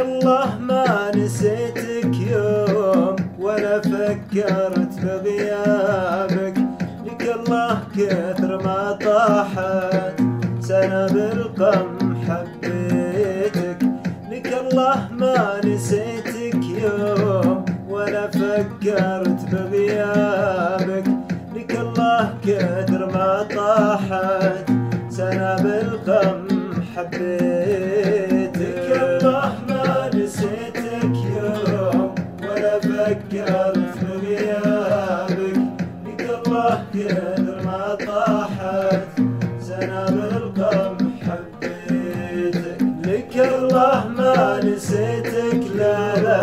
الله ما نسيتك يوم ولا فكرت بغيابك. لك الله كثر ما طاحت سنة بالقم حبيتك. لك الله ما نسيتك يوم ولا فكرت بغيابك. لك الله كثر ما طاحت سنة بالقم حبيتك. نسيتك يوم ولا فكرت بغيابك لك الله كثر ما طاحت سنة بالقم حبيتك. لك الله ما نسيتك لا لا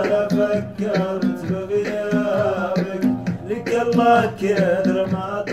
ولا فكرت بغيابك لك الله كثر ما